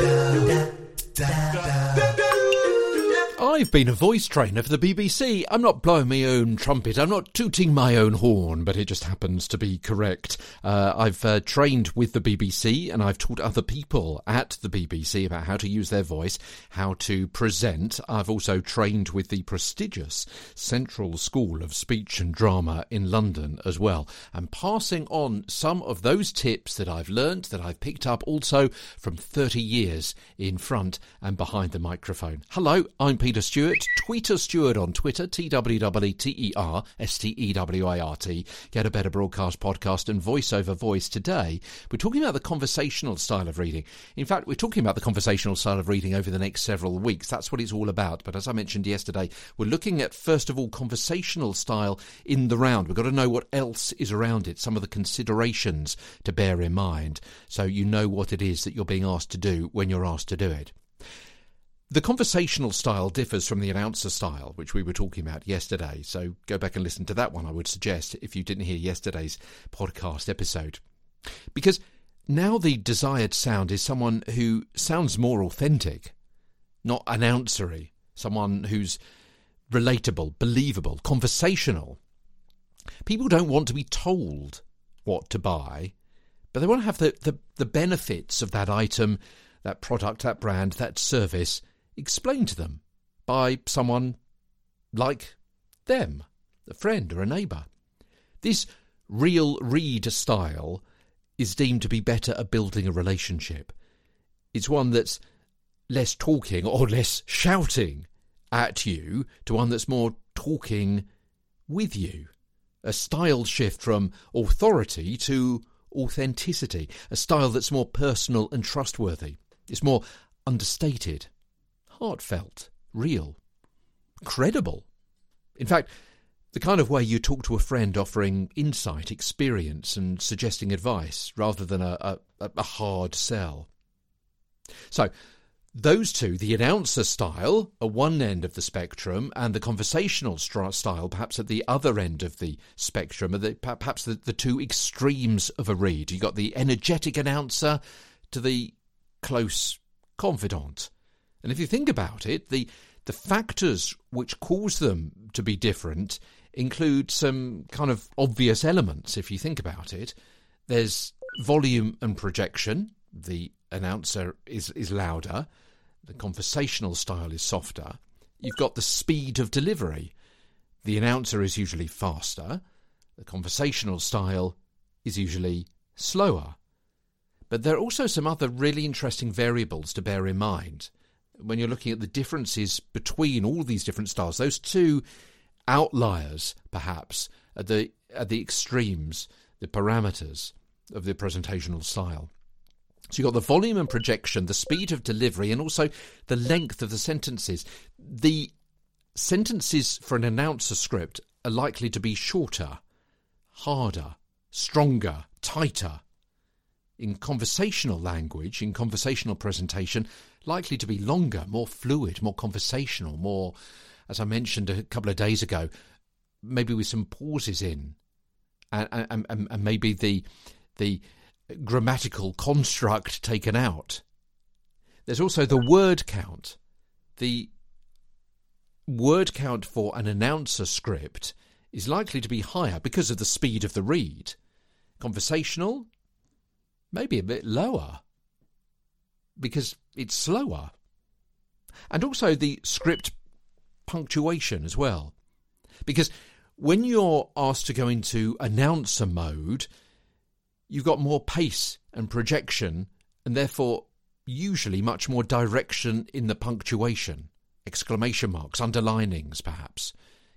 da, da, da, da. I've been a voice trainer for the BBC. I'm not blowing my own trumpet. I'm not tooting my own horn, but it just happens to be correct. Uh, I've uh, trained with the BBC and I've taught other people at the BBC about how to use their voice, how to present. I've also trained with the prestigious Central School of Speech and Drama in London as well. And passing on some of those tips that I've learned, that I've picked up also from 30 years in front and behind the microphone. Hello, I'm Peter. Stewart. Tweeter Stewart on Twitter, T W E T E R S T E W A R T. Get a better broadcast podcast and voice over voice. Today, we're talking about the conversational style of reading. In fact, we're talking about the conversational style of reading over the next several weeks. That's what it's all about. But as I mentioned yesterday, we're looking at, first of all, conversational style in the round. We've got to know what else is around it, some of the considerations to bear in mind, so you know what it is that you're being asked to do when you're asked to do it. The conversational style differs from the announcer style, which we were talking about yesterday. So go back and listen to that one, I would suggest, if you didn't hear yesterday's podcast episode. Because now the desired sound is someone who sounds more authentic, not announcery, someone who's relatable, believable, conversational. People don't want to be told what to buy, but they want to have the, the, the benefits of that item, that product, that brand, that service explained to them by someone like them, a friend or a neighbour. This real read style is deemed to be better at building a relationship. It's one that's less talking or less shouting at you to one that's more talking with you. A style shift from authority to authenticity, a style that's more personal and trustworthy. It's more understated heartfelt, real, credible. In fact, the kind of way you talk to a friend offering insight, experience, and suggesting advice rather than a, a, a hard sell. So, those two, the announcer style at one end of the spectrum and the conversational style perhaps at the other end of the spectrum, are the, perhaps the, the two extremes of a read. You've got the energetic announcer to the close confidant. And if you think about it, the the factors which cause them to be different include some kind of obvious elements. If you think about it, there's volume and projection. The announcer is is louder. The conversational style is softer. You've got the speed of delivery. The announcer is usually faster. The conversational style is usually slower. But there are also some other really interesting variables to bear in mind when you're looking at the differences between all these different styles, those two outliers, perhaps, at the at the extremes, the parameters of the presentational style. So you've got the volume and projection, the speed of delivery, and also the length of the sentences. The sentences for an announcer script are likely to be shorter, harder, stronger, tighter. In conversational language, in conversational presentation, likely to be longer, more fluid, more conversational, more, as I mentioned a couple of days ago, maybe with some pauses in, and, and, and, maybe the the grammatical construct taken out. There's also the word count. The word count for an announcer script is likely to be higher because of the speed of the read. Conversational, maybe a bit lower because it's slower. And also the script punctuation as well. Because when you're asked to go into announcer mode, you've got more pace and projection, and therefore usually much more direction in the punctuation. Exclamation marks, underlinings, perhaps,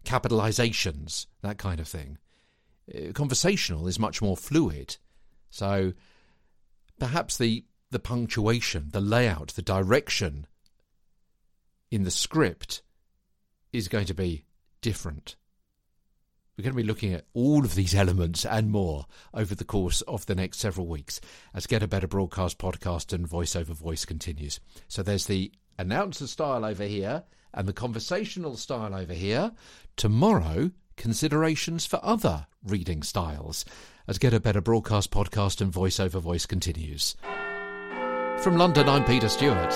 capitalizations, that kind of thing. Uh, conversational is much more fluid. So perhaps the the punctuation, the layout, the direction in the script is going to be different. We're going to be looking at all of these elements and more over the course of the next several weeks as Get a Better Broadcast podcast and voice over voice continues. So there's the announcer style over here and the conversational style over here. Tomorrow, considerations for other reading styles as Get a Better Broadcast podcast and voice over voice continues. From London, I'm Peter Stewart.